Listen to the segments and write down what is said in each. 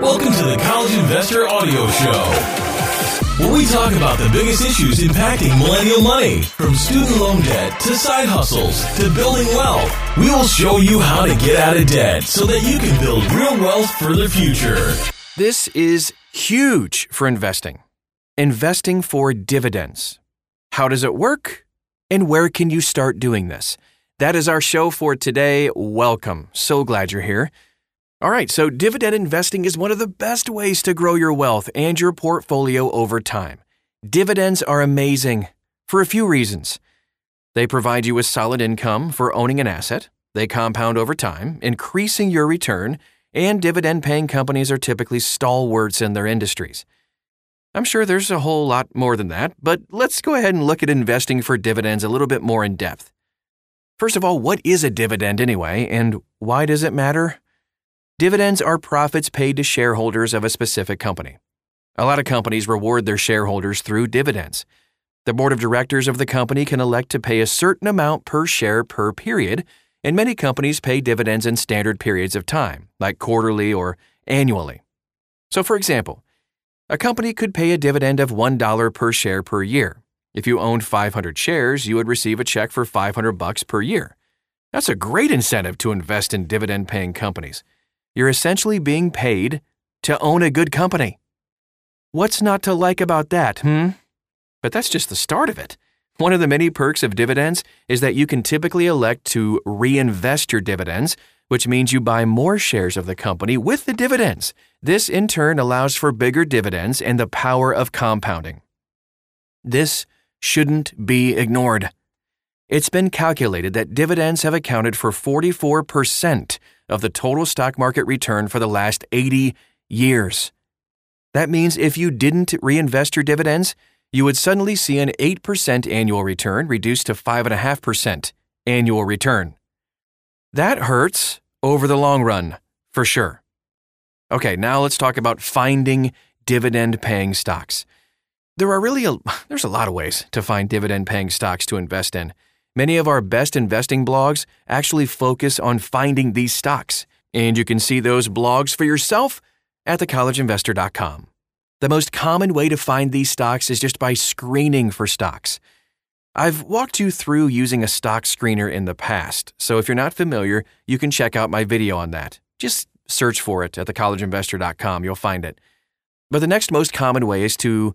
Welcome to the College Investor Audio Show where we talk about the biggest issues impacting millennial money, from student loan debt to side hustles to building wealth. We will show you how to get out of debt so that you can build real wealth for the future. This is huge for investing. Investing for dividends. How does it work? And where can you start doing this? That is our show for today. Welcome. So glad you're here. All right, so dividend investing is one of the best ways to grow your wealth and your portfolio over time. Dividends are amazing for a few reasons. They provide you with solid income for owning an asset, they compound over time, increasing your return, and dividend paying companies are typically stalwarts in their industries. I'm sure there's a whole lot more than that, but let's go ahead and look at investing for dividends a little bit more in depth. First of all, what is a dividend anyway, and why does it matter? Dividends are profits paid to shareholders of a specific company. A lot of companies reward their shareholders through dividends. The board of directors of the company can elect to pay a certain amount per share per period, and many companies pay dividends in standard periods of time, like quarterly or annually. So, for example, a company could pay a dividend of $1 per share per year. If you owned 500 shares, you would receive a check for 500 bucks per year. That's a great incentive to invest in dividend paying companies you're essentially being paid to own a good company. What's not to like about that, hmm? But that's just the start of it. One of the many perks of dividends is that you can typically elect to reinvest your dividends, which means you buy more shares of the company with the dividends. This in turn allows for bigger dividends and the power of compounding. This shouldn't be ignored. It's been calculated that dividends have accounted for 44% of the total stock market return for the last 80 years. That means if you didn't reinvest your dividends, you would suddenly see an 8% annual return reduced to 5.5% annual return. That hurts over the long run, for sure. Okay, now let's talk about finding dividend paying stocks. There are really a, there's a lot of ways to find dividend paying stocks to invest in. Many of our best investing blogs actually focus on finding these stocks, and you can see those blogs for yourself at thecollegeinvestor.com. The most common way to find these stocks is just by screening for stocks. I've walked you through using a stock screener in the past, so if you're not familiar, you can check out my video on that. Just search for it at thecollegeinvestor.com, you'll find it. But the next most common way is to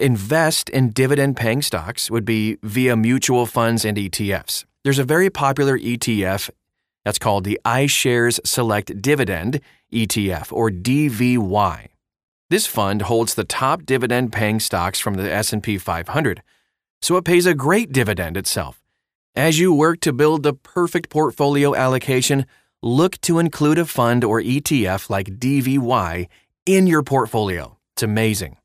invest in dividend paying stocks would be via mutual funds and ETFs. There's a very popular ETF that's called the iShares Select Dividend ETF or DVY. This fund holds the top dividend paying stocks from the S&P 500, so it pays a great dividend itself. As you work to build the perfect portfolio allocation, look to include a fund or ETF like DVY in your portfolio. It's amazing.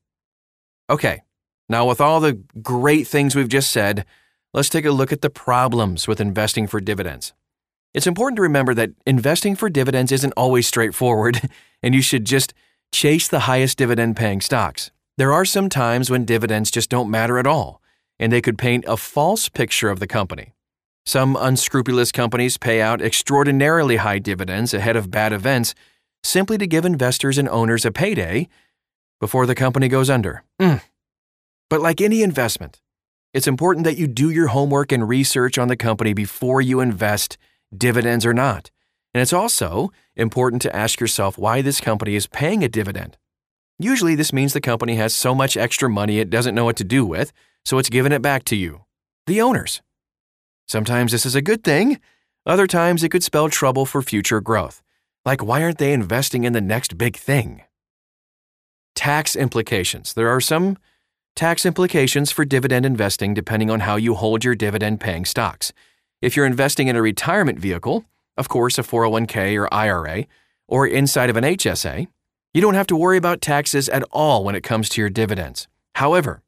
Okay, now, with all the great things we've just said, let's take a look at the problems with investing for dividends. It's important to remember that investing for dividends isn't always straightforward, and you should just chase the highest dividend paying stocks. There are some times when dividends just don't matter at all, and they could paint a false picture of the company. Some unscrupulous companies pay out extraordinarily high dividends ahead of bad events simply to give investors and owners a payday before the company goes under. Mm, but like any investment, it's important that you do your homework and research on the company before you invest, dividends or not. And it's also important to ask yourself why this company is paying a dividend. Usually, this means the company has so much extra money it doesn't know what to do with, so it's giving it back to you, the owners. Sometimes this is a good thing, other times it could spell trouble for future growth. Like, why aren't they investing in the next big thing? Tax implications. There are some Tax implications for dividend investing depending on how you hold your dividend paying stocks. If you're investing in a retirement vehicle, of course, a 401k or IRA, or inside of an HSA, you don't have to worry about taxes at all when it comes to your dividends. However,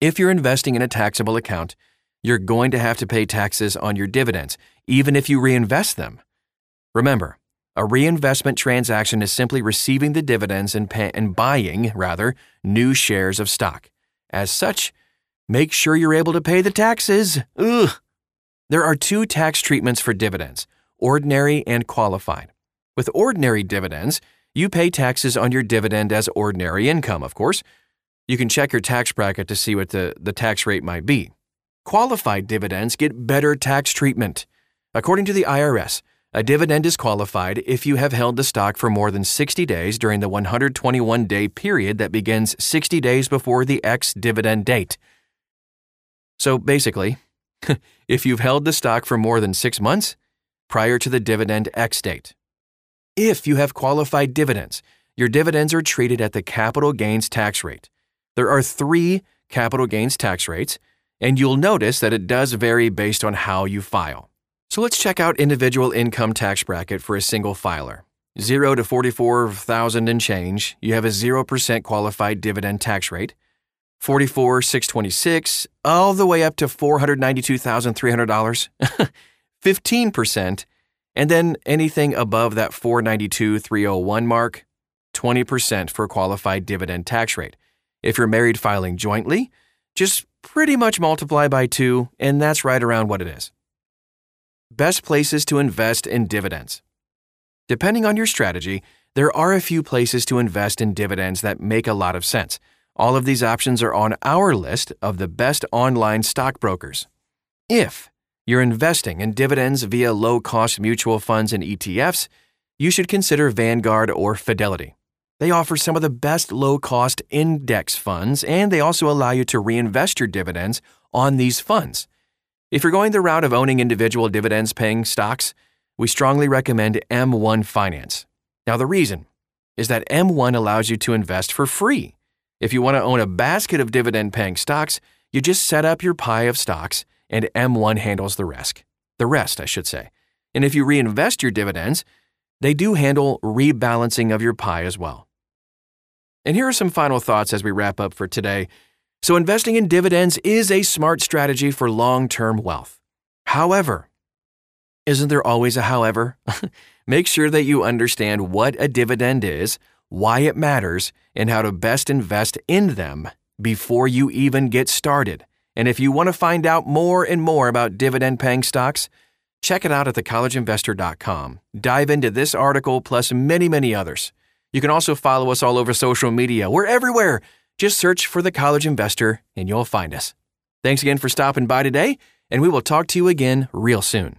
if you're investing in a taxable account, you're going to have to pay taxes on your dividends, even if you reinvest them. Remember, a reinvestment transaction is simply receiving the dividends and, pay- and buying, rather, new shares of stock. As such, make sure you're able to pay the taxes. Ugh. There are two tax treatments for dividends ordinary and qualified. With ordinary dividends, You pay taxes on your dividend as ordinary income, of course. You can check your tax bracket to see what the, the tax rate might be. Qualified dividends get better tax treatment. According to the IRS, a dividend is qualified if you have held the stock for more than 60 days during the 121 day period that begins 60 days before the ex dividend date. So basically, if you've held the stock for more than six months prior to the dividend ex date. If you have qualified dividends, your dividends are treated at the capital gains tax rate. There are three capital gains tax rates, and you'll notice that it does vary based on how you file. So let's check out individual income tax bracket for a single filer. 0 to 44,000 and change, you have a 0% qualified dividend tax rate. 44 626 all the way up to $492,300 15% and then anything above that 492,301 mark 20% for qualified dividend tax rate if you're married filing jointly just pretty much multiply by 2 and that's right around what it is best places to invest in dividends depending on your strategy there are a few places to invest in dividends that make a lot of sense all of these options are on our list of the best online stockbrokers. If you're investing in dividends via low cost mutual funds and ETFs, you should consider Vanguard or Fidelity. They offer some of the best low cost index funds, and they also allow you to reinvest your dividends on these funds. If you're going the route of owning individual dividends paying stocks, we strongly recommend M1 Finance. Now, the reason is that M1 allows you to invest for free. If you want to own a basket of dividend paying stocks, you just set up your pie of stocks and M1 handles the rest. The rest, I should say. And if you reinvest your dividends, they do handle rebalancing of your pie as well. And here are some final thoughts as we wrap up for today. So, investing in dividends is a smart strategy for long term wealth. However, isn't there always a however? Make sure that you understand what a dividend is, why it matters, and how to best invest in them before you even get started. And if you want to find out more and more about dividend paying stocks, check it out at thecollegeinvestor.com. Dive into this article plus many, many others. You can also follow us all over social media. We're everywhere. Just search for The College Investor and you'll find us. Thanks again for stopping by today, and we will talk to you again real soon.